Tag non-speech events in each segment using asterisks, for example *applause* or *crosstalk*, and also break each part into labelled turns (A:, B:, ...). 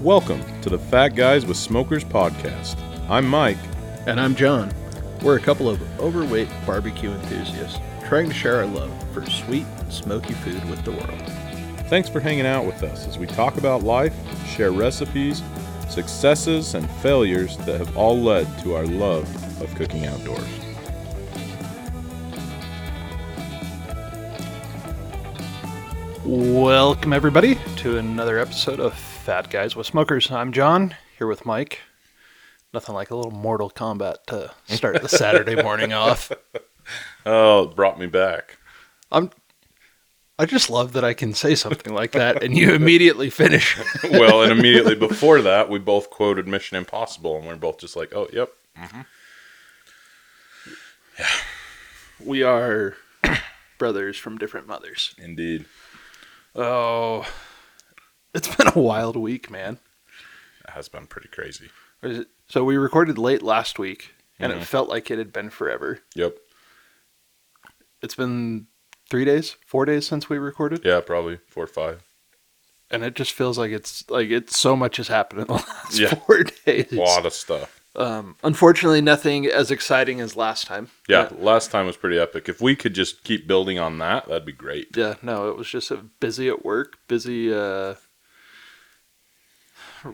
A: Welcome to the Fat Guys with Smokers podcast. I'm Mike.
B: And I'm John. We're a couple of overweight barbecue enthusiasts trying to share our love for sweet and smoky food with the world.
A: Thanks for hanging out with us as we talk about life, share recipes, successes, and failures that have all led to our love of cooking outdoors.
B: Welcome, everybody, to another episode of Fat Guys with Smokers. I'm John, here with Mike. Nothing like a little Mortal Kombat to start the Saturday *laughs* morning off.
A: Oh, it brought me back.
B: I'm. I just love that I can say something like that and you immediately finish. *laughs*
A: well, and immediately before that, we both quoted Mission Impossible, and we're both just like, oh, yep. Mm-hmm.
B: Yeah, we are *clears throat* brothers from different mothers.
A: Indeed.
B: Oh, it's been a wild week, man.
A: It has been pretty crazy.
B: What is it? So we recorded late last week, and
A: Mhm.
B: it felt like it had been forever.
A: Yep.
B: It's been three days, four days since we recorded,
A: Yeah, probably four or five.
B: and it just feels like it's like it's so much has happened in the *laughs* last
A: Yeah.
B: four days.
A: A lot of stuff.
B: Um, unfortunately, nothing as exciting as last time.
A: Yeah, last time was pretty epic. If we could just keep building on that, that'd be great.
B: Yeah, no, it was just a busy at work, busy. Uh,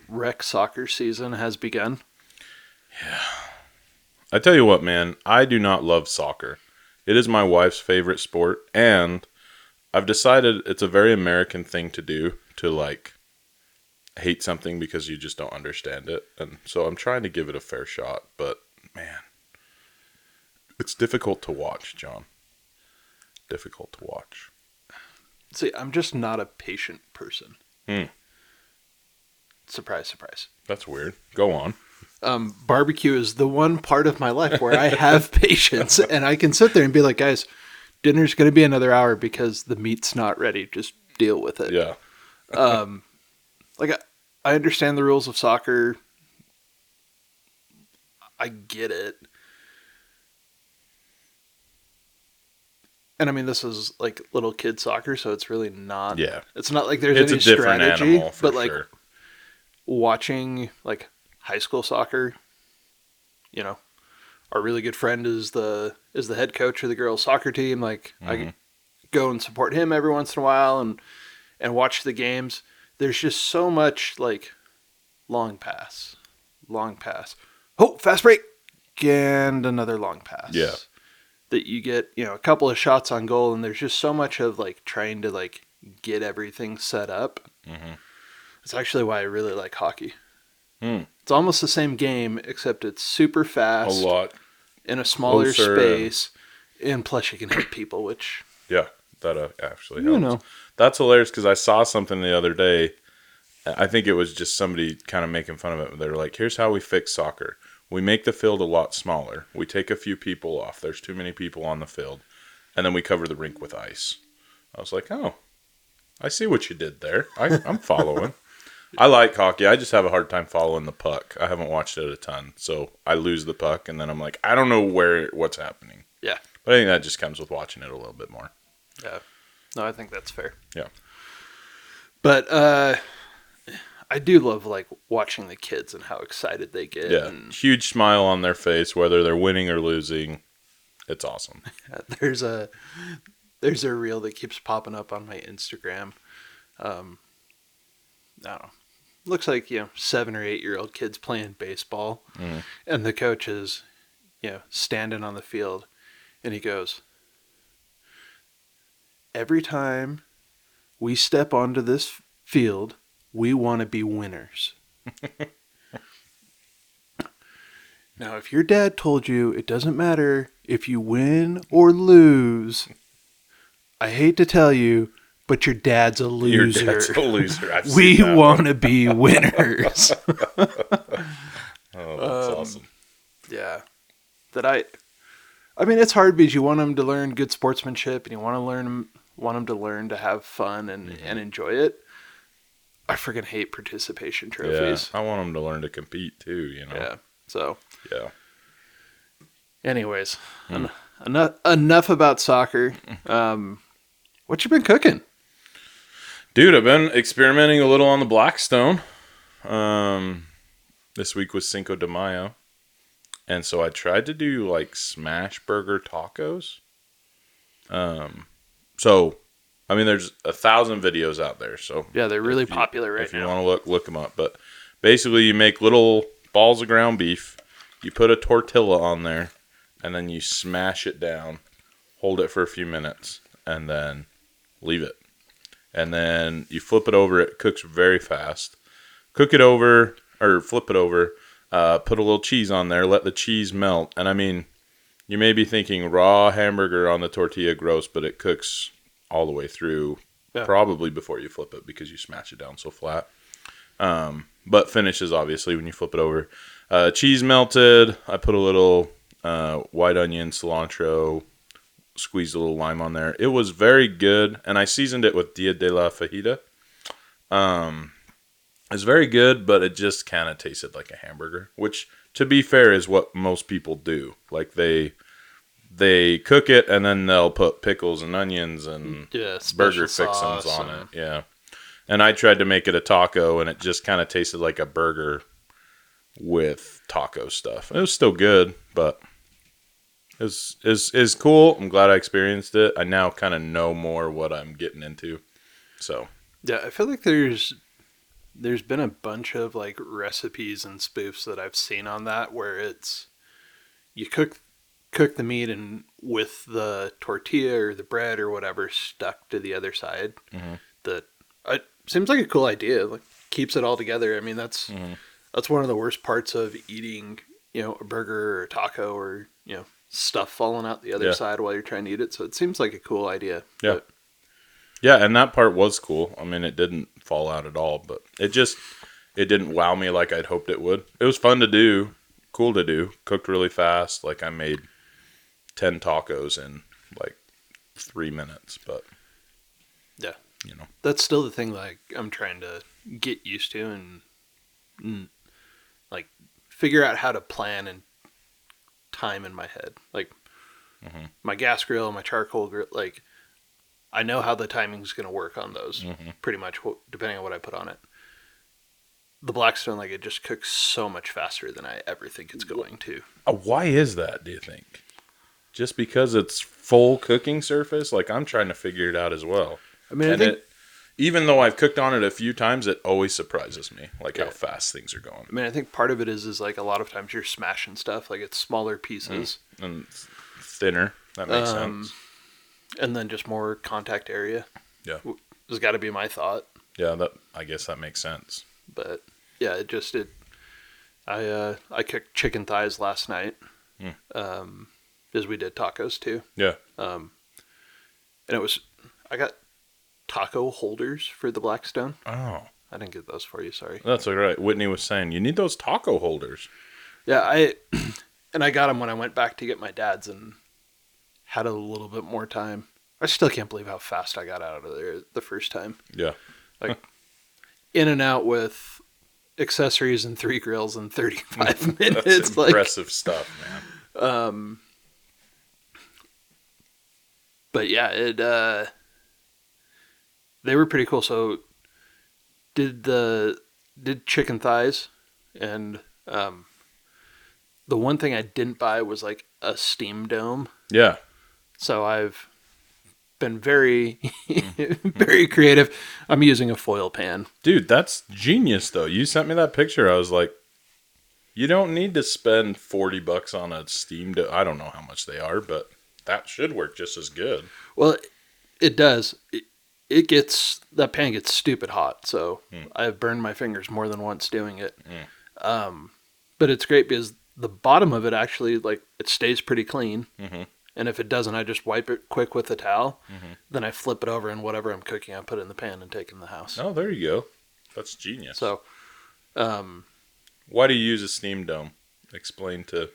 B: rec soccer season has begun. Yeah.
A: I tell you what, man, I do not love soccer. It is my wife's favorite sport, and I've decided it's a very American thing to do to like hate something because you just don't understand it. And so I'm trying to give it a fair shot, but man, it's difficult to watch, John. Difficult to watch.
B: See, I'm just not a patient person.
A: Hmm.
B: Surprise, surprise.
A: That's weird. Go on.
B: um, barbecue is the one part of my life where I have *laughs* patience and I can sit there and be like, guys, dinner's going to be another hour because the meat's not ready. Just deal with it.
A: Yeah. *laughs*
B: Um, like I, I understand the rules of soccer. I get it. And I mean, this is like little kid soccer, so it's really not.
A: Yeah.
B: It's not like there's
A: It's
B: any
A: a different
B: strategy,
A: animal for
B: but like
A: sure.
B: Watching like high school soccer, you know, our really good friend is the is the head coach of the girls soccer team. Like I
A: Mhm.
B: go and support him every once in a while and and watch the games. There's just so much like long pass, long pass. Oh, fast break and another long pass.
A: Yeah.
B: That you get, you know, a couple of shots on goal and there's just so much of like trying to like get everything set up.
A: Mhm.
B: It's actually why I really like hockey.
A: Hmm.
B: It's almost the same game, except it's super fast.
A: A lot.
B: in a smaller
A: closer
B: space, and plus you can hit people, which
A: Yeah, that uh, actually
B: you
A: helps.
B: know.
A: That's hilarious because I saw something the other day. I think it was just somebody kind of making fun of it. They were like, "Here's how we fix soccer: we make the field a lot smaller. We take a few people off. There's too many people on the field, and then we cover the rink with ice." I was like, "Oh, I see what you did there. I, I'm following." *laughs* I like hockey. I just have a hard time following the puck. I haven't watched it a ton, so I lose the puck, and then I'm like, I don't know where what's happening.
B: Yeah.
A: But I think that just comes with watching it a little bit more.
B: Yeah. No, I think that's fair.
A: Yeah.
B: But uh I do love like watching the kids and how excited they get.
A: Yeah,
B: And
A: huge smile on their face, whether they're winning or losing. It's awesome. *laughs*
B: there's a there's a reel that keeps popping up on my Instagram. Um I don't know. Looks like, you know, seven or eight year old kids playing baseball.
A: Mhm.
B: And the coach is, you know, standing on the field and he goes, Every time we step onto this field, we want to be winners. *laughs* now, if your dad told you it doesn't matter if you win or lose, I hate to tell you, but your dad's a loser.
A: Your dad's a loser. I've *laughs*
B: we want to be winners. *laughs*
A: Oh, that's
B: um,
A: awesome.
B: yeah. That I I mean it's hard because you want them to learn good sportsmanship and you want to learn want them to learn to have fun and
A: Mm-hmm.
B: and enjoy it. I freaking hate participation
A: Yeah,
B: trophies.
A: I want them to learn to compete too. You know.
B: Yeah. So,
A: Yeah.
B: anyways,
A: Hmm.
B: en- enough enough about soccer. *laughs* Um what you been cooking?
A: Dude, I've been experimenting a little on the Blackstone. Um, this week was Cinco de Mayo, and so I tried to do like smash burger tacos. Um, so I mean, there's a thousand videos out there, so
B: Yeah, they're really
A: if you-
B: popular right
A: if you want to look, look them up. But basically, you make little balls of ground beef. You put a tortilla on there, and then you smash it down. Hold it for a few minutes, and then leave it. And then you flip it over. It cooks very fast. Cook it over or flip it over. Uh, put a little cheese on there. Let the cheese melt. And I mean, you may be thinking raw hamburger on the tortilla gross, but it cooks all the way through.
B: Yeah.
A: Probably before you flip it because you smash it down so flat. Um, but finishes obviously when you flip it over. Uh, cheese melted. I put a little uh, white onion, cilantro, squeezed a little lime on there. It was very good, and I seasoned it with Dia de la Fajita. Um, it's very good, but it just kind of tasted like a hamburger, which, to be fair, is what most people do. Like they they cook it and then they'll put pickles and onions and
B: Yeah,
A: burger fixins on
B: and-
A: it. Yeah. And I tried to make it a taco and it just kind of tasted like a burger with taco stuff. It was still good, but was is is cool. I'm glad I experienced it. I now kind of know more what I'm getting into. So,
B: Yeah, I feel like there's there's been a bunch of like recipes and spoofs that I've seen on that where it's you cook cook the meat and with the tortilla or the bread or whatever stuck to the other side.
A: Mhm.
B: That it seems like a cool idea. Like keeps it all together. I mean, that's
A: Mhm.
B: that's one of the worst parts of eating, you know, a burger or a taco or you know stuff falling out the other
A: Yeah.
B: side while you're trying to eat it. So it seems like a cool idea.
A: Yeah.
B: But
A: yeah, and that part was cool. I mean, it didn't fall out at all, but it just it didn't wow me like I'd hoped it would. It was fun to do, cool to do. Cooked really fast. Like I made 10 tacos in like 3 minutes, but
B: Yeah.
A: you know.
B: that's still the thing like I'm trying to get used to and, and like figure out how to plan and time in my head. Like
A: Mhm.
B: my gas grill, my charcoal grill, like I know how the timing's going to work on those.
A: Mhm.
B: Pretty much, depending on what I put on it. The Blackstone, like it just cooks so much faster than I ever think it's going to.
A: Uh, why is that, do you think? Just because it's full cooking surface? Like I'm trying to figure it out as well.
B: I mean,
A: and
B: I think
A: it even though I've cooked on it a few times, it always surprises me like
B: Yeah.
A: how fast things are going.
B: I mean, I think part of it is is like a lot of times you're smashing stuff, like it's smaller pieces,
A: And thinner. That makes
B: Um,
A: sense.
B: and then just more contact area.
A: Yeah.
B: Has got to be my thought,
A: Yeah, that I guess that makes sense.
B: but yeah, it just it. I uh I cooked chicken thighs last night,
A: Hmm.
B: um, as we did tacos too.
A: Yeah.
B: Um, and it was I got taco holders for the Blackstone.
A: Oh,
B: I didn't get those for you, sorry.
A: that's all right. Whitney was saying you need those taco holders.
B: Yeah, I *clears throat* and I got them when I went back to get my dad's and had a little bit more time. I still can't believe how fast I got out of there the first time.
A: Yeah. *laughs*
B: Like in and out with accessories and three grills in 35 *laughs* minutes.
A: That's
B: like,
A: impressive stuff, man.
B: um, but yeah, it uh, they were pretty cool. So did the did chicken thighs, and um, the one thing I didn't buy was like a steam dome.
A: Yeah.
B: So I've been very *laughs* very creative. I'm using a foil pan.
A: Dude, that's genius though. You sent me that picture. I was like, you don't need to spend 40 bucks on a steam do- I don't know how much they are, but that should work just as good.
B: Well, it does. It, it gets that pan gets stupid hot, so
A: Hmm.
B: I've burned my fingers more than once doing it.
A: Hmm.
B: Um, but it's great because the bottom of it actually like it stays pretty clean,
A: Mhm.
B: and if it doesn't, I just wipe it quick with a towel.
A: Mhm.
B: Then I flip it over and whatever I'm cooking, I put it in the pan and take it in the house.
A: Oh, there you go. That's genius.
B: So, um,
A: Why do you use a steam dome? Explain to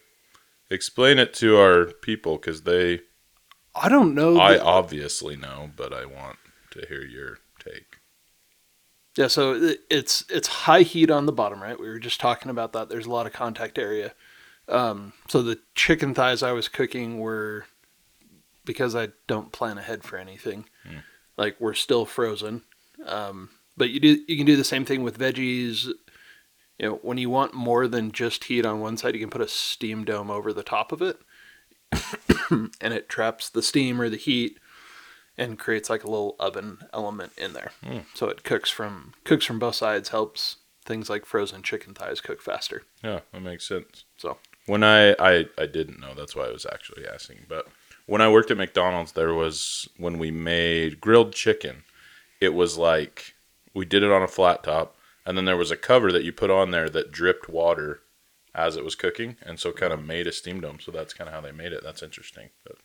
A: explain it to our people cuz they
B: I don't know.
A: I
B: the-
A: obviously know, but I want to hear your take.
B: Yeah, so it's it's high heat on the bottom, right? We were just talking about that. There's a lot of contact area. Um, so the chicken thighs I was cooking were because I don't plan ahead for anything.
A: Hmm.
B: Like we're still frozen. Um, but you do you can do the same thing with veggies you know, when you want more than just heat on one side, you can put a steam dome over the top of it, *coughs* and it traps the steam or the heat, and creates like a little oven element in there. Hmm. So it cooks from cooks from both sides, helps things like frozen chicken thighs cook faster.
A: Yeah, that makes sense.
B: So
A: When I, I I didn't know, that's why I was actually asking. But when I worked at McDonald's, there was when we made grilled chicken, it was like we did it on a flat top, and then there was a cover that you put on there that dripped water as it was cooking, and so kind of made a steam dome. So that's kind of how they made it. That's interesting, but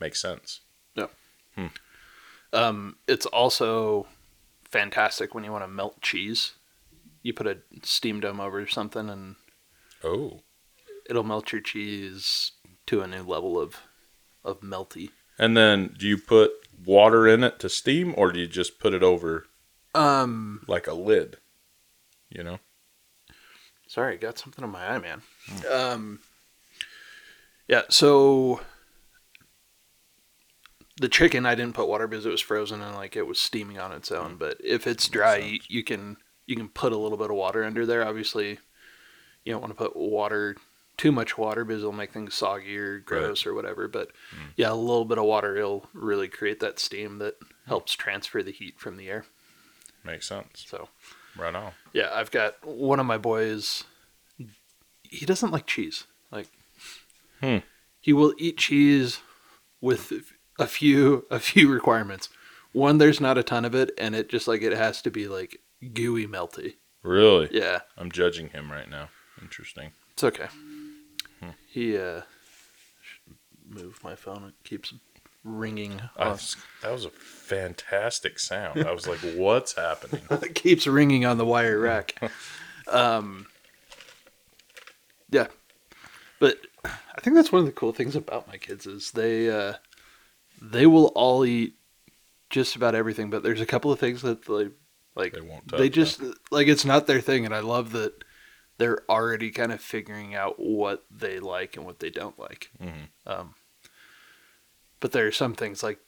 A: makes sense.
B: Um, it's also fantastic when you want to melt cheese. You put a steam dome over something, and
A: Oh,
B: it'll melt your cheese to a new level of of melty.
A: and then do you put water in it to steam, or do you just put it over
B: Um,
A: like a lid? You know.
B: sorry, I got something on my eye, man. Um, yeah. So the chicken, I didn't put water because it was frozen and like it was steaming on its own. But if it's dry, you, you can you can put a little bit of water under there. Obviously, you don't want to put water too much water because it'll make things soggy or gross or whatever. But yeah, a little bit of water will really create that steam that helps transfer the heat from the air.
A: Makes sense.
B: So
A: Right on.
B: yeah, I've got one of my boys. He doesn't like cheese. Like,
A: Hmm.
B: he will eat cheese with a few a few requirements. One, there's not a ton of it, and it just like it has to be like gooey, melty.
A: Really?
B: Yeah,
A: I'm judging him right now. Interesting.
B: it's okay. He uh, should move my phone. It keeps ringing.
A: I was- that was a fantastic sound. I was like, "What's happening?" *laughs*
B: it keeps ringing on the wire rack. *laughs* um, yeah, but I think that's one of the cool things about my kids is they uh, they will all eat just about everything, but there's a couple of things that they like.
A: They won't
B: They
A: touch,
B: just like it's not their thing, and I love that they're already kind of figuring out what they like and what they don't like.
A: Mhm.
B: Um, but there are some things like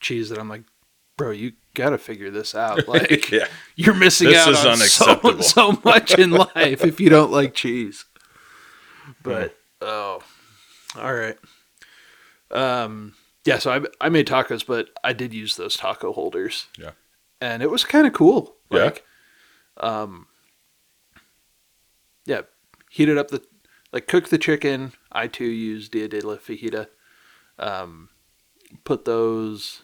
B: cheese that I'm like, bro, you got to figure this out. *laughs* Like,
A: yeah,
B: you're missing
A: This
B: out on. So, so much in life if you *laughs* don't like cheese. But oh, all right. Um, yeah. So I I made tacos, but I did use those taco holders.
A: Yeah.
B: and it was kind of cool.
A: Yeah?
B: Um, yeah, heated up the like cooked the chicken. I too used Dia de la Fajita. Um, put those.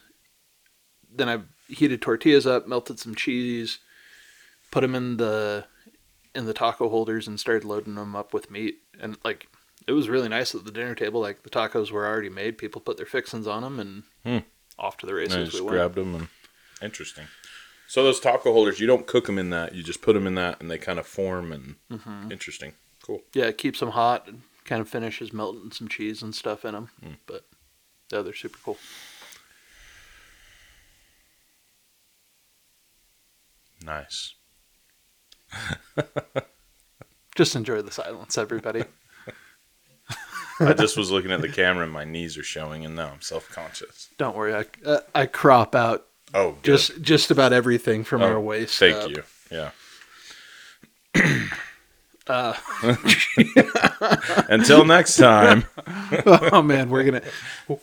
B: Then I heated tortillas up, melted some cheese, put them in the in the taco holders, and started loading them up with meat. And like it was really nice at the dinner table. Like the tacos were already made. People put their fixins on them, and
A: Hmm.
B: off to the
A: and I
B: races we
A: just
B: went.
A: grabbed them and interesting. So those taco holders, you don't cook them in that. You just put them in that, and they kind of form and
B: Mm-hmm.
A: interesting. Cool.
B: Yeah, it keeps them hot and kind of finishes melting some cheese and stuff in them.
A: Hmm.
B: But yeah, they're super cool.
A: Nice. *laughs*
B: Just enjoy the silence, everybody.
A: I just was looking at the camera, and my knees are showing, and now I'm self conscious.
B: Don't worry, I uh, I crop out
A: Oh, good.
B: just just about everything from
A: Oh,
B: our waist.
A: Thank
B: up.
A: you. Yeah. *clears throat*
B: Uh, *laughs*
A: Until next time. *laughs*
B: oh man, we're gonna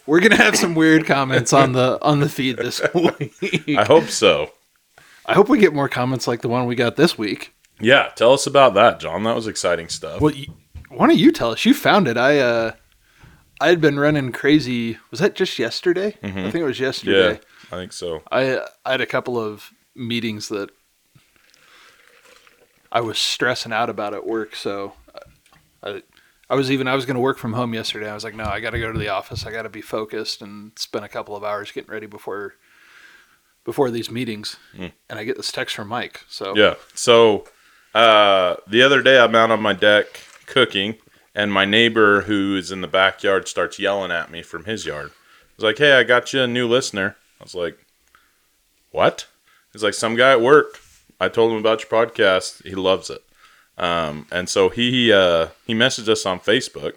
B: we're gonna have some weird comments on the on the feed this *laughs* week.
A: I hope so.
B: I hope we get more comments like the one we got this week.
A: Yeah, tell us about that, John. That was exciting stuff.
B: Well, you, why don't you tell us? You found it. I uh, I had been running crazy. Was that just yesterday? I think it was yesterday.
A: Mm-hmm. yeah, I think so.
B: I I had a couple of meetings that I was stressing out about at work, so I I was even I was going to work from home yesterday. I was like, no, I got to go to the office. I got to be focused and spend a couple of hours getting ready before before these meetings. And I get this text from Mike. So
A: Yeah. So uh, the other day, I'm out on my deck cooking, and my neighbor who is in the backyard starts yelling at me from his yard. He's like, "Hey, I got you a new listener." I was like, "What?" He's like, "Some guy at work. I told him about your podcast. He loves it." Um, and so he uh, he messaged us on Facebook.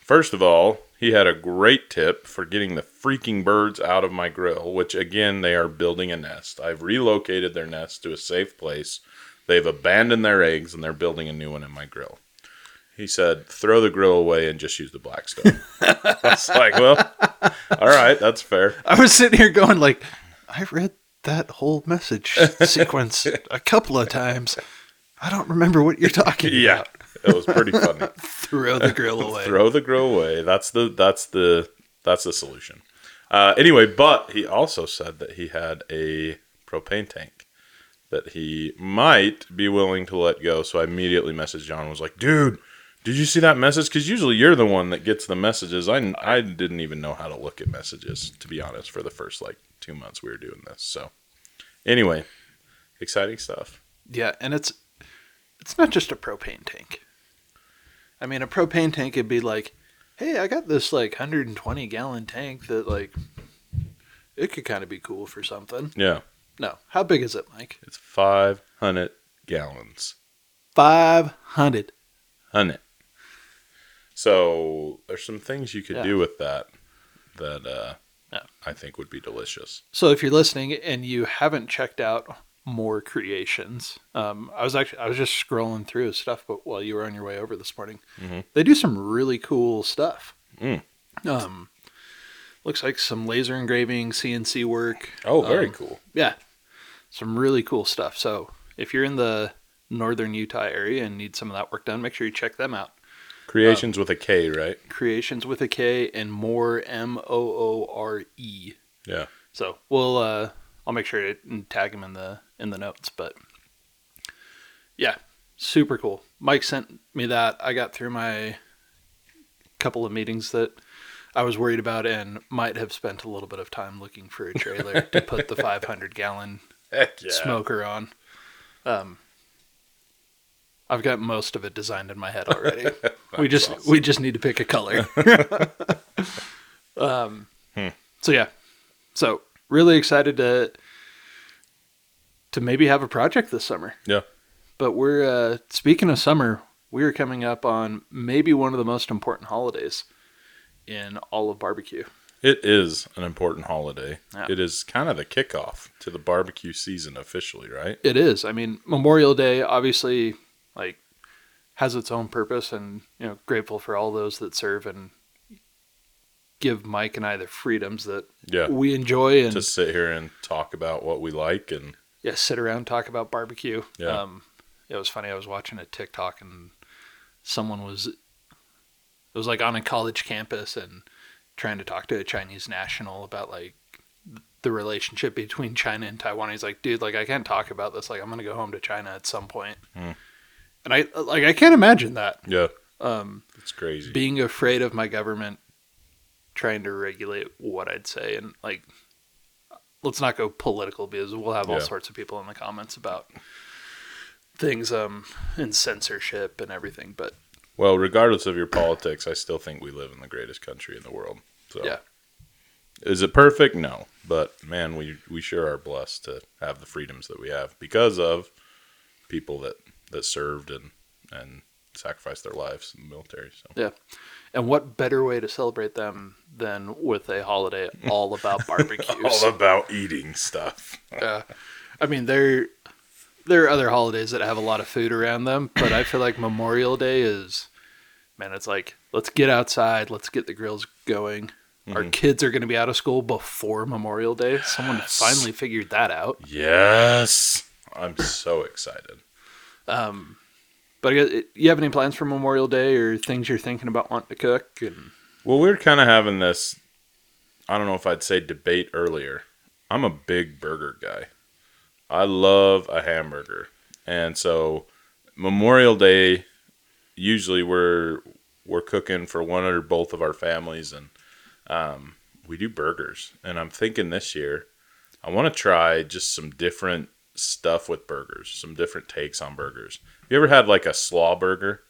A: First of all, he had a great tip for getting the freaking birds out of my grill, which again, they are building a nest. I've relocated their nest to a safe place. They've abandoned their eggs and they're building a new one in my grill. He said, throw the grill away and just use the Blackstone. I was *laughs* like, well, all right, that's fair.
B: I was sitting here going like, I read that whole message *laughs* sequence a couple of times. I don't remember what you're talking
A: Yeah,
B: about.
A: it was pretty funny. *laughs*
B: Throw the grill away.
A: throw the grill away. That's the that's the that's the solution. Uh, anyway, but he also said that he had a propane tank that he might be willing to let go. So I immediately messaged John and was like, "Dude, did you see that message? Because usually you're the one that gets the messages. I I didn't even know how to look at messages to be honest for the first like two months we were doing this. So anyway, exciting stuff.
B: Yeah, and it's it's not just a propane tank. I mean, a propane tank could be like, "Hey, I got this like 120 gallon tank that like it could kind of be cool for something."
A: Yeah,
B: No, how big is it, Mike?
A: it's five hundred gallons.
B: 500.
A: Hundred. So there's some things you could
B: Yeah.
A: do with that that uh,
B: Yeah.
A: I think would be delicious.
B: So if you're listening and you haven't checked out Moore Kreations, um, I was actually I was just scrolling through stuff, but while you were on your way over this morning,
A: Mhm.
B: they do some really cool stuff.
A: Mm.
B: Um, looks like some laser engraving, CNC work.
A: Oh, very
B: Um,
A: cool.
B: Yeah, some really cool stuff. So if you're in the northern Utah area and need some of that work done, make sure you check them out.
A: Creations with a K, right?
B: Creations with a K and more M O O R E.
A: Yeah.
B: So we'll uh, I'll make sure to tag him in the in the notes. But yeah, super cool. Mike sent me that. I got through my couple of meetings that I was worried about and might have spent a little bit of time looking for a trailer to put the *laughs* 500 gallon
A: yeah.
B: smoker on. Um, I've got most of it designed in my head already. *laughs* we just
A: awesome.
B: we just need to pick a color. *laughs* um,
A: Hmm.
B: So yeah, so really excited to to maybe have a project this summer.
A: Yeah.
B: But we're uh, speaking of summer, we are coming up on maybe one of the most important holidays in all of barbecue.
A: It is an important holiday.
B: Yeah.
A: It is kind of the kickoff to the barbecue season officially, right?
B: It is. I mean, Memorial Day obviously like has its own purpose, and you know, grateful for all those that serve and give Mike and I the freedoms that
A: Yeah.
B: we enjoy and
A: To sit here and talk about what we like and
B: yeah, sit around talk about barbecue.
A: Yeah.
B: Um, it was funny. I was watching a TikTok and someone was it was like on a college campus and trying to talk to a Chinese national about like the relationship between China and Taiwan. He's like, dude, like I can't talk about this. Like I'm gonna go home to China at some point.
A: Hmm.
B: And I like I can't imagine that.
A: yeah,
B: Um,
A: it's crazy.
B: being afraid of my government trying to regulate what I'd say and like let's not go political because we'll have all
A: Yeah.
B: sorts of people in the comments about things um and censorship and everything but
A: well, regardless of your politics, I still think we live in the greatest country in the world. So
B: Yeah.
A: Is it perfect? No. But man, we we sure are blessed to have the freedoms that we have because of people that that served and and sacrificed their lives in the military. So yeah,
B: and what better way to celebrate them than with a holiday *laughs* all about barbecues
A: all about eating stuff.
B: uh, I mean there there are other holidays that have a lot of food around them but I feel like Memorial Day is man it's like let's get outside let's get the grills going Our
A: Mhm.
B: kids are going to be out of school before Memorial Day. Someone
A: Yes.
B: finally figured that out.
A: Yes. I'm so excited.
B: Um, but I guess, you have any plans for Memorial Day or things you're thinking about wanting to cook? And
A: Well, we are kind of having this. I don't know if I'd say debate earlier. I'm a big burger guy. I love a hamburger, and so Memorial Day, usually we're we're cooking for one or both of our families, and um, we do burgers. And I'm thinking this year, I want to try just some different stuff with burgers, some different takes on burgers. Have You ever had like a slaw burger?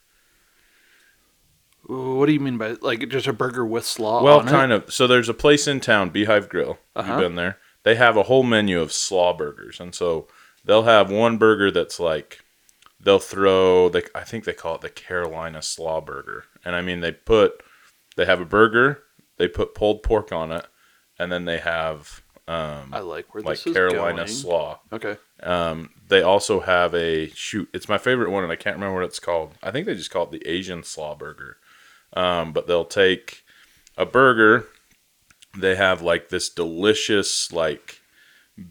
B: what do you mean by like just a burger with slaw?
A: Well, kind of. So there's a place in town, Beehive Grill.
B: Uh-huh.
A: You've been there. They have a whole menu of slaw burgers, and so they'll have one burger that's like they'll throw. They, I think they call it the Carolina Slaw Burger, and I mean they put they have a burger, they put pulled pork on it, and then they have um,
B: I like where
A: like
B: this is
A: Carolina
B: going.
A: slaw.
B: Okay.
A: Um, they also have a shoot. It's my favorite one, and I can't remember what it's called. I think they just call it the Asian slaw burger. Um, but they'll take a burger. They have like this delicious like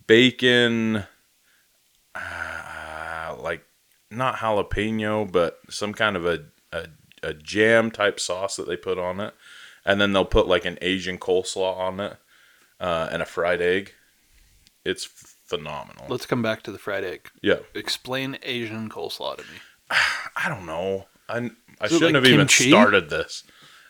A: bacon, uh, like not jalapeno, but some kind of a, a a jam type sauce that they put on it, and then they'll put like an Asian coleslaw on it, uh, and a fried egg. It's phenomenal.
B: Let's come back to the fried egg.
A: Yeah,
B: Explain Asian coleslaw to me. *sighs*
A: I don't know. I I shouldn't
B: like
A: have even started this.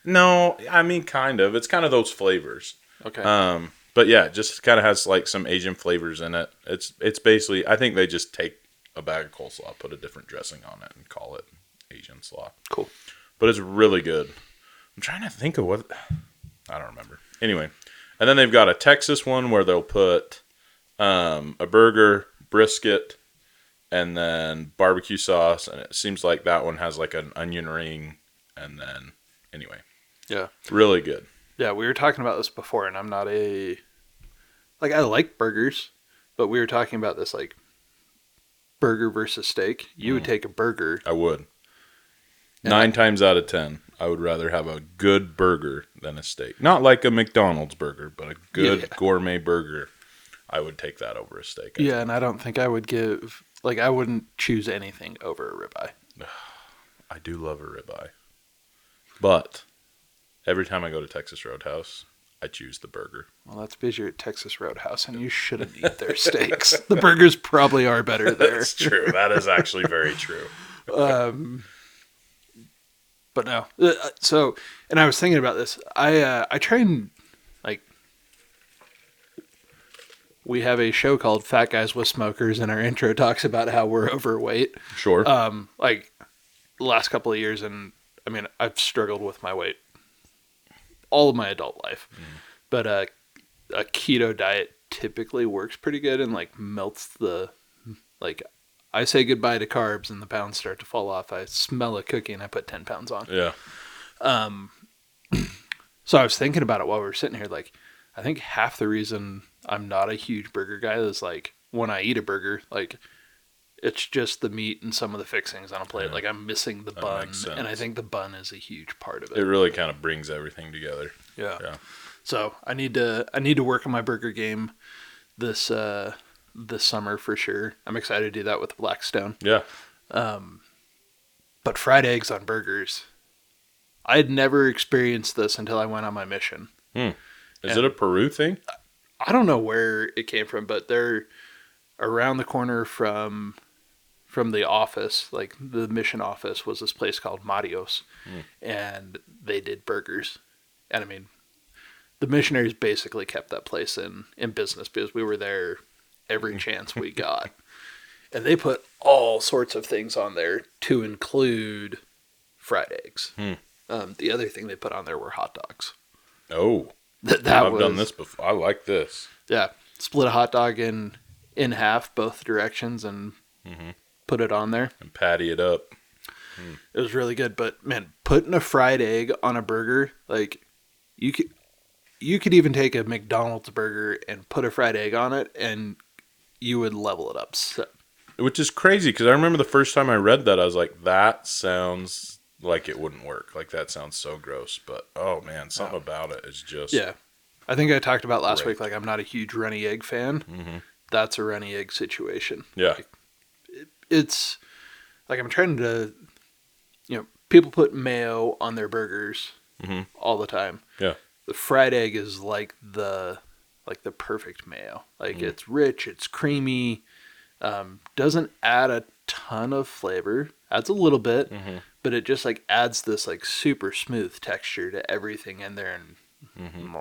A: No, I mean kind of. It's kind of those flavors.
B: Okay.
A: Um, but yeah, it just kind of has like some Asian flavors in it. It's it's basically I think they just take a bag of coleslaw, put a different dressing on it, and call it Asian slaw.
B: cool.
A: But it's really good. I'm trying to think of what I don't remember. Anyway, and then they've got a Texas one where they'll put um, a burger, brisket, and then barbecue sauce, and it seems like that one has like an onion ring, and then anyway,
B: Yeah.
A: It's really good.
B: Yeah, we were talking about this before, and I'm not a like I like burgers, but we were talking about this like burger versus steak. You would take a burger.
A: I would. Nine times out of ten, I would rather have a good burger than a steak. Not like a McDonald's burger, but a good
B: Yeah.
A: gourmet burger. I would take that over a steak. I
B: Yeah, and I don't think I would give like I wouldn't choose anything over a ribeye.
A: I do love a ribeye. But every time I go to Texas Roadhouse, I choose the burger.
B: Well, that's because you're at Texas Roadhouse, and you shouldn't eat their *laughs* steaks. The burgers probably are better there.
A: That's true. That is actually very true. *laughs*
B: um, but no. Uh, So, and I was thinking about this. I uh, I try and like we have a show called Fat Guys with Smokers, and our intro talks about how we're *laughs* overweight.
A: Sure.
B: Um, like last couple of years, and I mean, I've struggled with my weight all of my adult life, but uh, a keto diet typically works pretty good and like melts the like. I say goodbye to carbs and the pounds start to fall off. I smell a cookie and I put ten pounds on.
A: yeah.
B: Um, *clears throat* so I was thinking about it while we were sitting here. Like, I think half the reason I'm not a huge burger guy is like when I eat a burger, like it's just the meat and some of the fixings on a plate.
A: Yeah.
B: Like I'm missing the
A: That
B: bun, and I think the bun is a huge part of
A: It
B: it.
A: really kind of brings everything together.
B: yeah.
A: Yeah.
B: So I need to I need to work on my burger game this uh this summer for sure. I'm excited to do that with Blackstone.
A: Yeah.
B: Um, but fried eggs on burgers. I had never experienced this until I went on my mission.
A: Is
B: Yeah.
A: it a Peru thing?
B: I don't know where it came from, but they're around the corner from from the office, like the mission office was this place called Marios and they did burgers. And I mean the missionaries basically kept that place in in business because we were there every chance we *laughs* got. And they put all sorts of things on there to include fried eggs.
A: Hmm.
B: Um, the other thing they put on there were hot dogs.
A: Oh,
B: That, *laughs* that
A: I've
B: was,
A: done this before. I like this.
B: yeah, split a hot dog in in half both directions and
A: Mhm.
B: put it on there.
A: And patty it up.
B: It was really good, but man, putting a fried egg on a burger, like you could you could even take a McDonald's burger and put a fried egg on it and you would level it up. So,
A: Which is crazy because I remember the first time I read that, I was like, that sounds like it wouldn't work. Like, that sounds so gross. But, oh, man, something about it is just.
B: yeah. I think I talked about last
A: Great.
B: week like I'm not a huge runny egg fan.
A: Mhm.
B: That's a runny egg situation.
A: Yeah.
B: It's like I'm trying to you know, people put mayo on their burgers
A: Mhm.
B: all the time.
A: Yeah.
B: The fried egg is like the like the perfect mayo. Like
A: Mm.
B: it's rich, it's creamy, um, doesn't add a ton of flavor. Adds a little bit,
A: Mhm.
B: but it just like adds this like super smooth texture to everything in there and
A: Mm-hmm.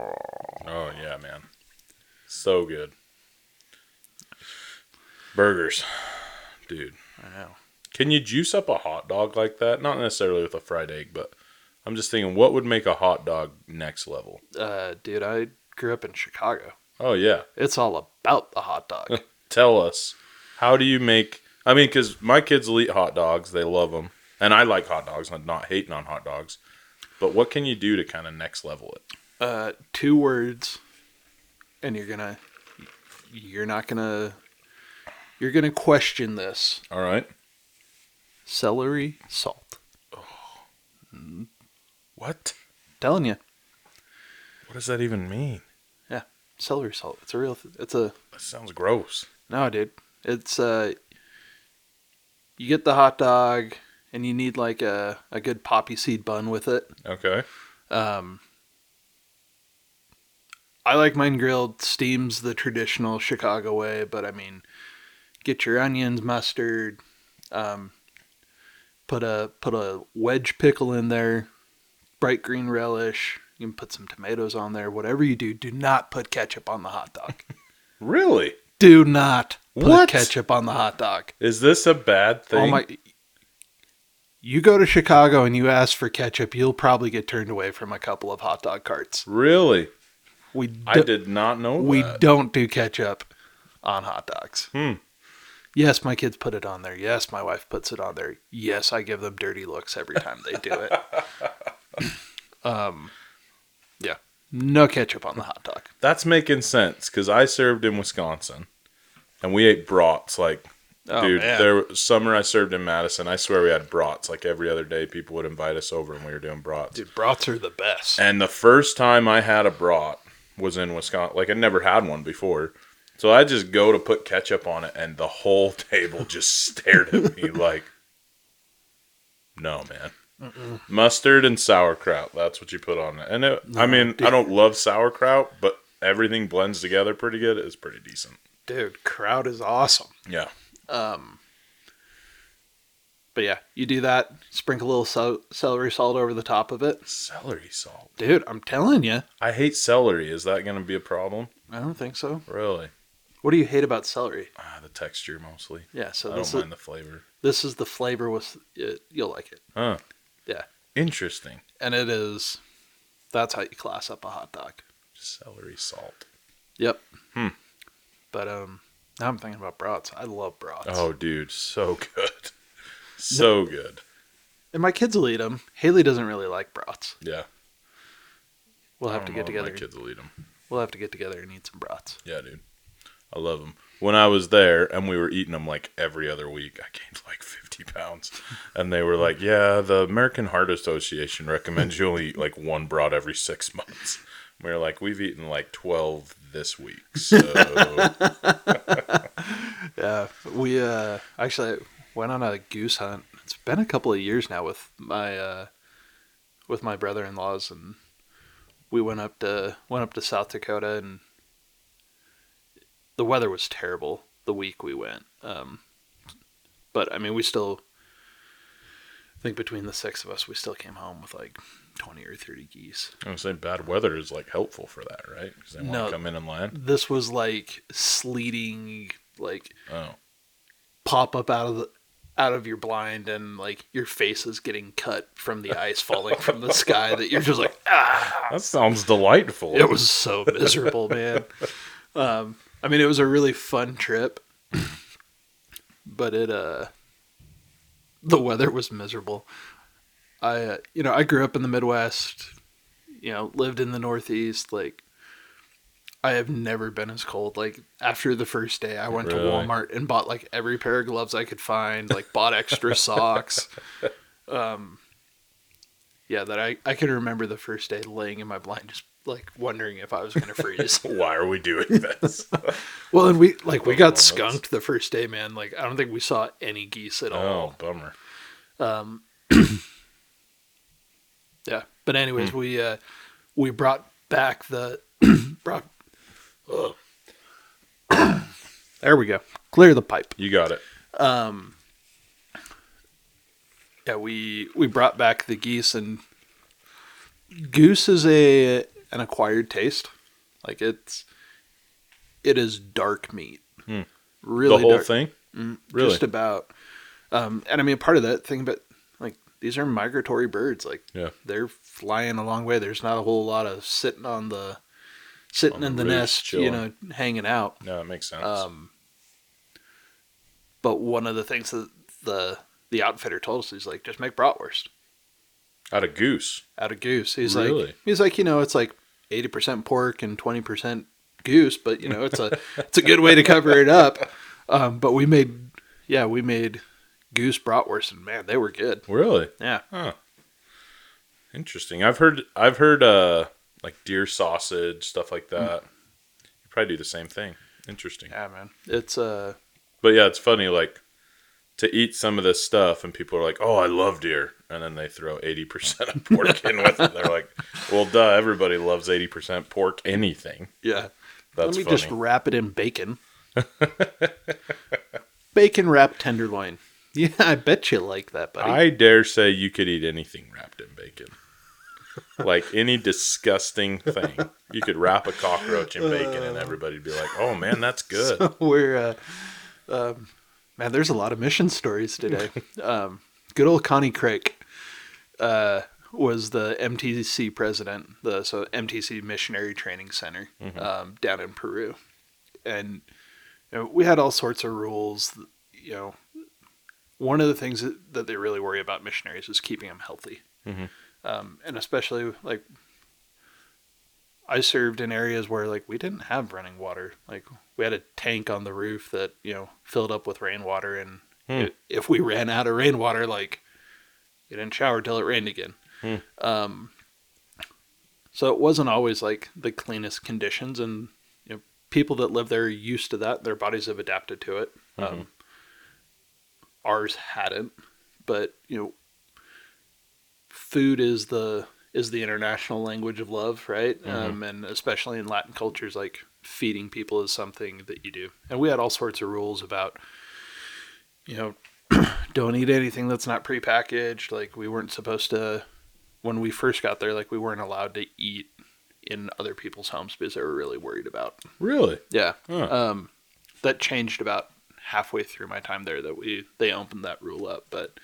A: Oh, yeah, man. So good. Burgers. Dude.
B: I know.
A: Can you juice up a hot dog like that? Not necessarily with a fried egg, but I'm just thinking what would make a hot dog next level?
B: Uh, dude, I grew up in Chicago.
A: Oh, yeah.
B: It's all about the hot dog. *laughs*
A: Tell us. How do you make. I mean, because my kids will eat hot dogs. They love them. And I like hot dogs. I'm not hating on hot dogs. But what can you do to kind of next level it?
B: uh, two words, and you're gonna you're not gonna you're gonna question this.
A: All right.
B: Celery salt. Oh.
A: What?
B: telling you,
A: What does that even mean?
B: Celery salt. It's a real. Th- it's a
A: That sounds gross.
B: no, dude. It's uh. You get the hot dog, and you need like a a good poppy seed bun with it.
A: Okay.
B: Um, I like mine grilled. Steam's the traditional Chicago way, but I mean, get your onions, mustard, um, put a put a wedge pickle in there, bright green relish. You can put some tomatoes on there. Whatever you do, do not put ketchup on the hot dog. *laughs*
A: Really?
B: do not put
A: What?
B: ketchup on the hot dog.
A: Is this a bad thing?
B: Oh my! You go to Chicago and you ask for ketchup, you'll probably get turned away from a couple of hot dog carts.
A: Really?
B: We
A: I did not know
B: we
A: that.
B: don't do ketchup on hot dogs.
A: Hmm.
B: Yes, my kids put it on there. Yes, my wife puts it on there. Yes, I give them dirty looks every time they do it. *laughs* um, no ketchup on the hot dog.
A: That's making sense because I served in Wisconsin, and we ate brats. Like,
B: Oh,
A: dude,
B: man.
A: there summer I served in Madison. I swear we had brats. Like every other day, people would invite us over, and we were doing brats.
B: Dude, brats are the best.
A: And the first time I had a brat was in Wisconsin. Like I never had one before. So I just go to put ketchup on it, and the whole *laughs* table just stared at me like, "No, man." Mustard and sauerkraut. That's what you put on it. And it, I mean, I don't love sauerkraut, but everything blends together pretty good. It's pretty decent.
B: Dude, kraut is awesome.
A: Yeah.
B: Um, but yeah, you do that. Sprinkle a little cel- celery salt over the top of it,
A: Celery salt.
B: dude. I'm telling you,
A: I hate celery. Is that going to be a problem?
B: I don't think so.
A: Really?
B: What do you hate about celery?
A: Ah, the texture mostly.
B: Yeah, so
A: I don't
B: is
A: mind the flavor.
B: this is the flavor with it. You'll like it,
A: Huh.
B: Yeah.
A: Interesting.
B: and it is. That's how you class up a hot dog.
A: Celery salt.
B: Yep.
A: Hmm.
B: But um, now I'm thinking about brats. I love brats.
A: Oh, dude, so good. *laughs* So good.
B: and my kids will eat them. Haley doesn't really like brats.
A: Yeah.
B: We'll have to get
A: know
B: together.
A: My kids will eat them.
B: We'll have to get together and eat some brats.
A: Yeah, dude. I love them. When I was there and we were eating them like every other week, I gained like 50 pounds. And they were like, yeah, the American Heart Association recommends you only eat like one brat every six months. We were like, we've eaten like 12 this week. *laughs* So,
B: Yeah, we uh actually went on a goose hunt. It's been a couple of years now with my uh with my brother-in-laws and we went up to went up to South Dakota and the weather was terrible the week we went. Um but I mean we still I think between the six of us we still came home with like 20 or 30 geese.
A: I'm saying bad weather is like helpful for that, right? Because they want
B: No.
A: to come in and land.
B: This was like sleeting like
A: Oh,
B: pop up out of the out of your blind and like your face is getting cut from the ice falling from the sky that you're just like ah
A: that sounds delightful.
B: it was so miserable man *laughs* um i mean it was a really fun trip *clears throat* but it uh the weather was miserable i uh, you know i grew up in the midwest you know lived in the northeast like I have never been as cold. Like after the first day, I went
A: Really?
B: to Walmart and bought like every pair of gloves I could find. Like bought extra *laughs* socks. Um, yeah, that I I can remember the first day laying in my blind, just like wondering if I was gonna freeze. *laughs*
A: Why are we doing this? *laughs*
B: well, and we like we got skunked the first day, man. Like I don't think we saw any geese at all.
A: oh, bummer.
B: Um, *clears throat* yeah, but anyways, we uh, we brought back the *clears throat* brought. *clears throat* There we go. Clear the pipe.
A: You got it.
B: Um, yeah, we we brought back the geese, and goose is a an acquired taste. Like it's it is dark meat.
A: Hmm.
B: Really,
A: the whole
B: dark.
A: thing?
B: Mm,
A: Really?
B: Just about. Um, and I mean, part of that thing, but like these are migratory birds. Like
A: Yeah.
B: they're flying a long way. There's not a whole lot of sitting on the sitting
A: On
B: in
A: the
B: the nest, you know, hanging out.
A: No, it makes sense.
B: Um, but one of the things that the the outfitter told us, he's like, just make bratwurst
A: Out of goose.
B: out of goose. He's
A: Really?
B: like, he's like, you know, it's like eighty percent pork and twenty percent goose, but you know, it's a it's a good way to cover it up. Um, but we made, yeah, we made goose bratwurst, and man, they were good.
A: Really?
B: Yeah,
A: Interesting. I've heard I've heard uh like deer sausage, stuff like that. You probably do the same thing. Interesting.
B: yeah, man, it's uh,
A: But yeah, it's funny like to eat some of this stuff and people are like, "Oh, I love deer." And then they throw 80% of pork in with it. They're like, "Well, duh, everybody loves 80% pork anything."
B: yeah.
A: That's
B: Let me
A: funny.
B: just wrap it in bacon. *laughs* bacon wrapped tenderloin. Yeah, I bet you like that, buddy.
A: I dare say you could eat anything wrapped in bacon. like any disgusting thing. You could wrap a cockroach in bacon and everybody'd be like, "Oh man, that's *laughs* good."
B: We're, uh, um, man, there's a lot of mission stories today. *laughs* um, good old Connie Craig uh, was the MTC president, the so MTC Missionary Training Center um, down in Peru, and you know, we had all sorts of rules. You know, one of the things that, that they really worry about missionaries is keeping them healthy,
A: Mhm.
B: um, and especially like I served in areas where like we didn't have running water. Like we had a tank on the roof that you know filled up with rainwater, and
A: Hmm.
B: if we ran out of rainwater, like you didn't shower till it rained again.
A: Hmm.
B: Um, so it wasn't always like the cleanest conditions, and you know people that live there are used to that. Their bodies have adapted to it. Um, ours hadn't, but you know, food is the is the international language of love, right? Um, and especially in Latin cultures, like feeding people is something that you do. And we had all sorts of rules about, you know, *clears throat* don't eat anything that's not prepackaged. Like we weren't supposed to, when we first got there, like we weren't allowed to eat in other people's homes because they were really worried about.
A: Really?
B: Yeah.
A: Huh.
B: Um, that changed about halfway through my time there that we they opened that rule up, but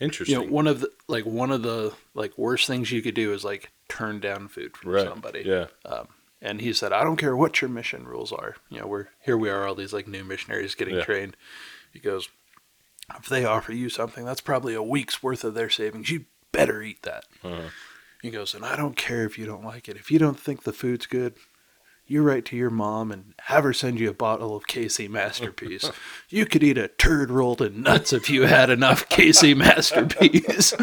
A: Interesting.
B: you know one of the like one of the like worst things you could do is like turn down food from
A: right.
B: somebody
A: Yeah.
B: Um, and he said i don't care what your mission rules are you know we're here we are all these like new missionaries getting
A: Yeah.
B: trained he goes if they offer you something that's probably a week's worth of their savings you better eat that
A: Uh-huh.
B: he goes and i don't care if you don't like it if you don't think the food's good you write to your mom and have her send you a bottle of KC Masterpiece. *laughs* you could eat a turd rolled in nuts if you had enough KC *laughs* Masterpiece.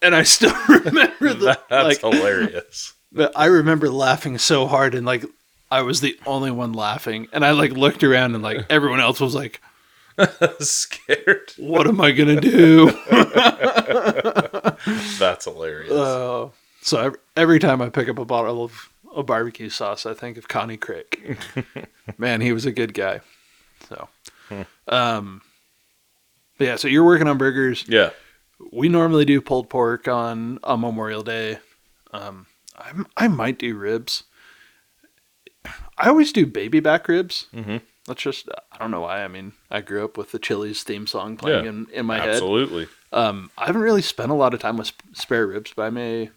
B: And I still *laughs* remember the
A: That's
B: like
A: hilarious.
B: but I remember laughing so hard and like I was the only one laughing and I like looked around and like everyone else was like *laughs*
A: Scared.
B: what am I going to do? *laughs*
A: That's hilarious.
B: Uh, so every, every time I pick up a bottle of, of barbecue sauce I think of Connie Crick. *laughs* Man, he was a good guy. So um but yeah, so you're working on burgers.
A: yeah.
B: We normally do pulled pork on on Memorial Day. Um, I I might do ribs. I always do baby back ribs.
A: Mhm.
B: That's just I don't know why. I mean, I grew up with the Chili's theme song playing
A: Yeah,
B: in, in my head.
A: Absolutely.
B: Um, I haven't really spent a lot of time with spare ribs, but I may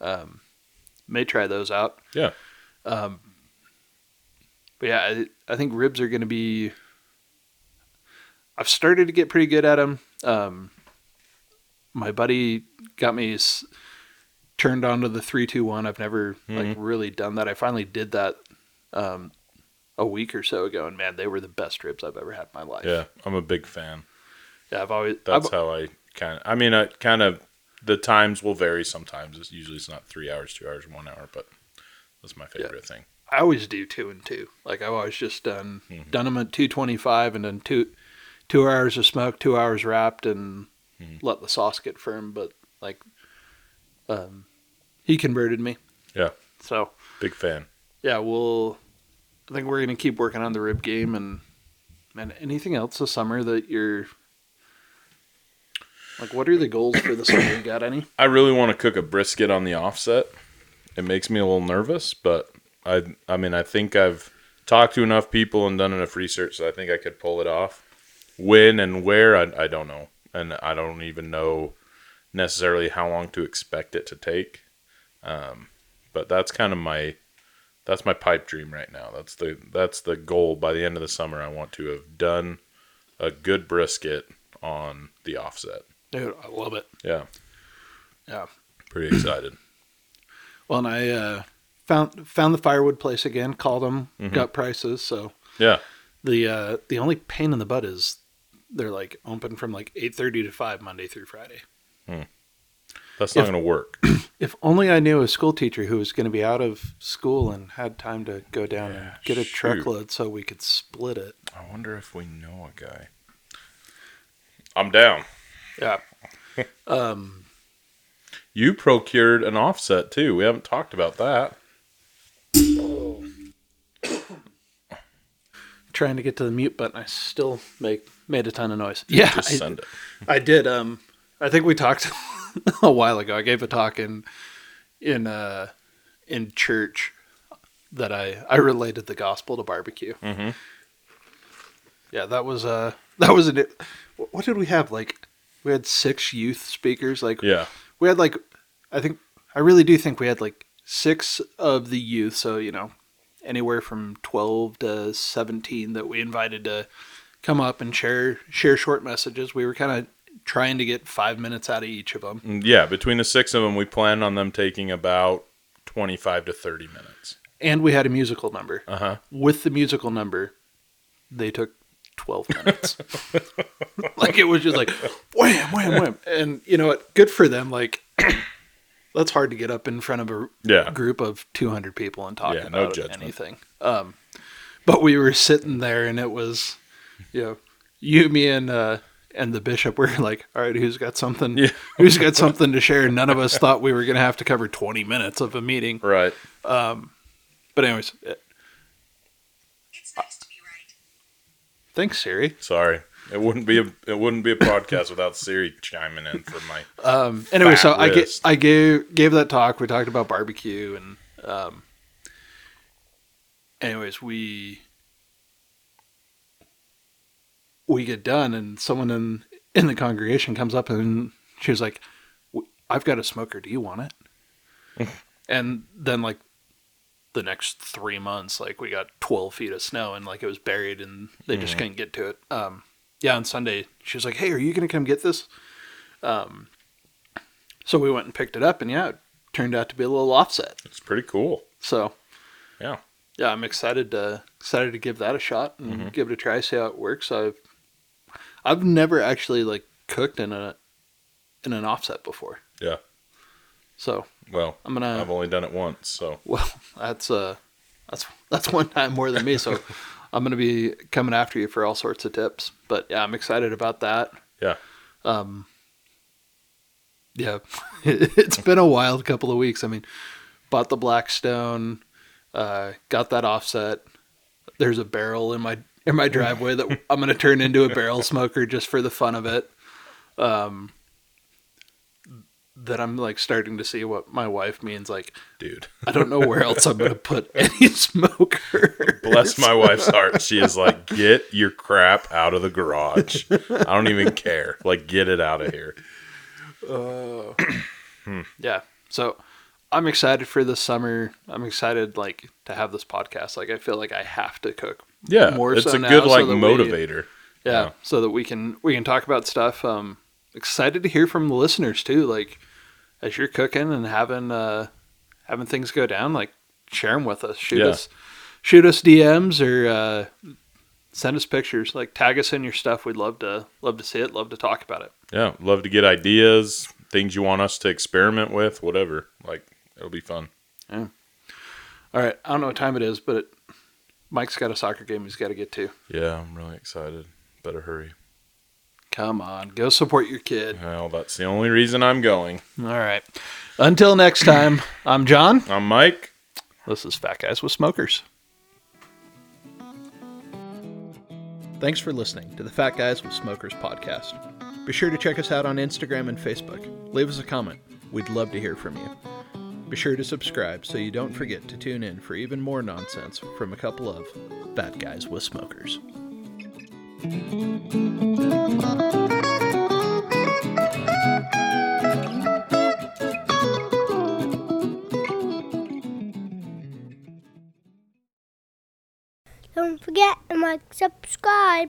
B: um, may try those out.
A: Yeah.
B: Um, but yeah, I, I think ribs are going to be. I've started to get pretty good at them. Um, my buddy got me s- turned on to the three two one. I've never like really done that. I finally did that um, a week or so ago, and man, they were the best ribs I've ever had in my life.
A: Yeah. I'm a big fan.
B: yeah I've always
A: That's
B: I've,
A: how I kind of. I mean, I kind of. The times will vary sometimes. It's usually it's not three hours, two hours, one hour, but that's my favorite thing.
B: I always do two and two. Like I've always just done
A: Mhm.
B: done them at two twenty five and then two two hours of smoke, two hours wrapped, and
A: Mhm.
B: let the sauce get firm. But like, um, he converted me.
A: Yeah.
B: So
A: Big fan.
B: yeah, we'll. I think we're gonna keep working on the rib game and man, anything else this summer that you're like. What are the goals for the summer? You got any?
A: I really want to cook a brisket on the offset. It makes me a little nervous, but I I mean I think I've talked to enough people and done enough research so I think I could pull it off. When and where I, I don't know, and I don't even know necessarily how long to expect it to take. Um, but that's kind of my that's my pipe dream right now. That's the that's the goal by the end of the summer. I want to have done a good brisket on the offset.
B: Dude, I love it.
A: Yeah,
B: Yeah.
A: pretty excited. *clears throat*
B: Well, and I uh, found found the firewood place again. Called them,
A: Mm-hmm.
B: got prices. So
A: Yeah.
B: the uh, the only pain in the butt is they're like open from like eight thirty to five Monday through Friday.
A: That's not going to work. *clears throat*
B: If only I knew a school teacher who was going to be out of school and had time to go down and get a
A: shoot.
B: truckload so we could split it.
A: I wonder if we know a guy. I'm down.
B: Yeah. *laughs* um,
A: You procured an offset too. We haven't talked about that. *coughs*
B: trying to get to the mute button, I still make made a ton of noise. Yeah, I. I did. Um, I think we talked *laughs* a while ago. I gave a talk in in uh, in church that I I related the gospel to barbecue.
A: Mhm.
B: Yeah, that was uh that was a what did we have like we had six youth speakers like
A: Yeah.
B: we had like I think I really do think we had like six of the youth, so you know anywhere from twelve to seventeen that we invited to come up and share share short messages. We were kind of trying to get five minutes out of each of them.
A: Mm, Yeah. Between the six of them, we planned on them taking about 25 to 30 minutes.
B: And we had a musical number.
A: Uh huh.
B: With the musical number, they took 12 minutes. *laughs* like it was just like wham, wham, wham. And you know what? Good for them. Like *clears throat* that's hard to get up in front of a
A: Yeah.
B: group of 200 people and talk
A: Yeah, no
B: about
A: judgment.
B: anything. Um, but we were sitting there and it was, you know, you, me, and uh, and the bishop were *laughs* like, all right, who's got something?
A: Yeah.
B: Who's got something to share? None of us thought we were going to have to cover 20 minutes of a meeting.
A: Right.
B: Um, But anyways,
C: It's nice to be right.
B: thanks, Siri.
A: Sorry. It wouldn't be a it wouldn't be a podcast without Siri chiming in for my
B: Um, anyway, so
A: Fat
B: I gave
A: wrist.
B: I gave gave that talk. We talked about barbecue and um. Anyways, we we get done, and someone in in the congregation comes up and she was like, "I've got a smoker. Do you want it?" *laughs* and then like the next three months, like we got twelve feet of snow, and like it was buried, and they just couldn't get to it. Um, yeah, on Sunday, she was like, "Hey, are you gonna come get this?" Um, so we went and picked it up, and yeah, it turned out to be a little offset.
A: It's pretty cool.
B: So
A: Yeah.
B: yeah, I'm excited to excited to give that a shot and
A: Mm-hmm.
B: give it a try, see how it works. I've I've never actually like cooked in a in an offset before,
A: Yeah.
B: so
A: Well,
B: I'm gonna.
A: I've only done it once, so
B: Well, that's uh that's that's one time more than me, so *laughs* I'm gonna be coming after you for all sorts of tips. But yeah, I'm excited about that.
A: yeah.
B: Um, yeah, *laughs* it's been a wild couple of weeks. I mean, bought the Blackstone, uh, got that offset. There's a barrel in my in my driveway that I'm gonna turn into a barrel smoker just for the fun of it. Um, that I'm like starting to see what my wife means. Like,
A: Dude. *laughs*
B: I don't know where else I'm gonna put *laughs* any smoker.
A: Bless my wife's heart. She is like, get your crap out of the garage. I don't even care. Like, get it out of here. *clears throat*
B: yeah. So I'm excited for this summer. I'm excited like to have this podcast. Like I feel like I have to cook.
A: Yeah.
B: More
A: it's
B: so
A: a
B: now
A: good
B: so
A: like
B: we-
A: motivator.
B: Yeah,
A: Yeah.
B: So that we can we can talk about stuff. Um excited to hear from the listeners too. Like as you're cooking and having uh having things go down, like share them with us. Shoot
A: Yeah.
B: us shoot us DMs or uh send us pictures. Like tag us in your stuff. We'd love to love to see it, love to talk about it.
A: Yeah. Love to get ideas, things you want us to experiment with, whatever. Like, it'll be fun. Yeah.
B: All right. I don't know what time it is, but it, Mike's got a soccer game he's got to get to.
A: Yeah. I'm really excited. Better hurry.
B: Come on, go support your kid.
A: Well, that's the only reason I'm going.
B: All right. Until next time, *clears throat* I'm John.
A: I'm Mike.
B: This is Fat Guys with Smokers. Thanks for listening to the Fat Guys with Smokers podcast. Be sure to check us out on Instagram and Facebook. Leave us a comment. We'd love to hear from you. Be sure to subscribe so you don't forget to tune in for even more nonsense from a couple of Fat Guys with Smokers.
D: Don't forget to like, subscribe.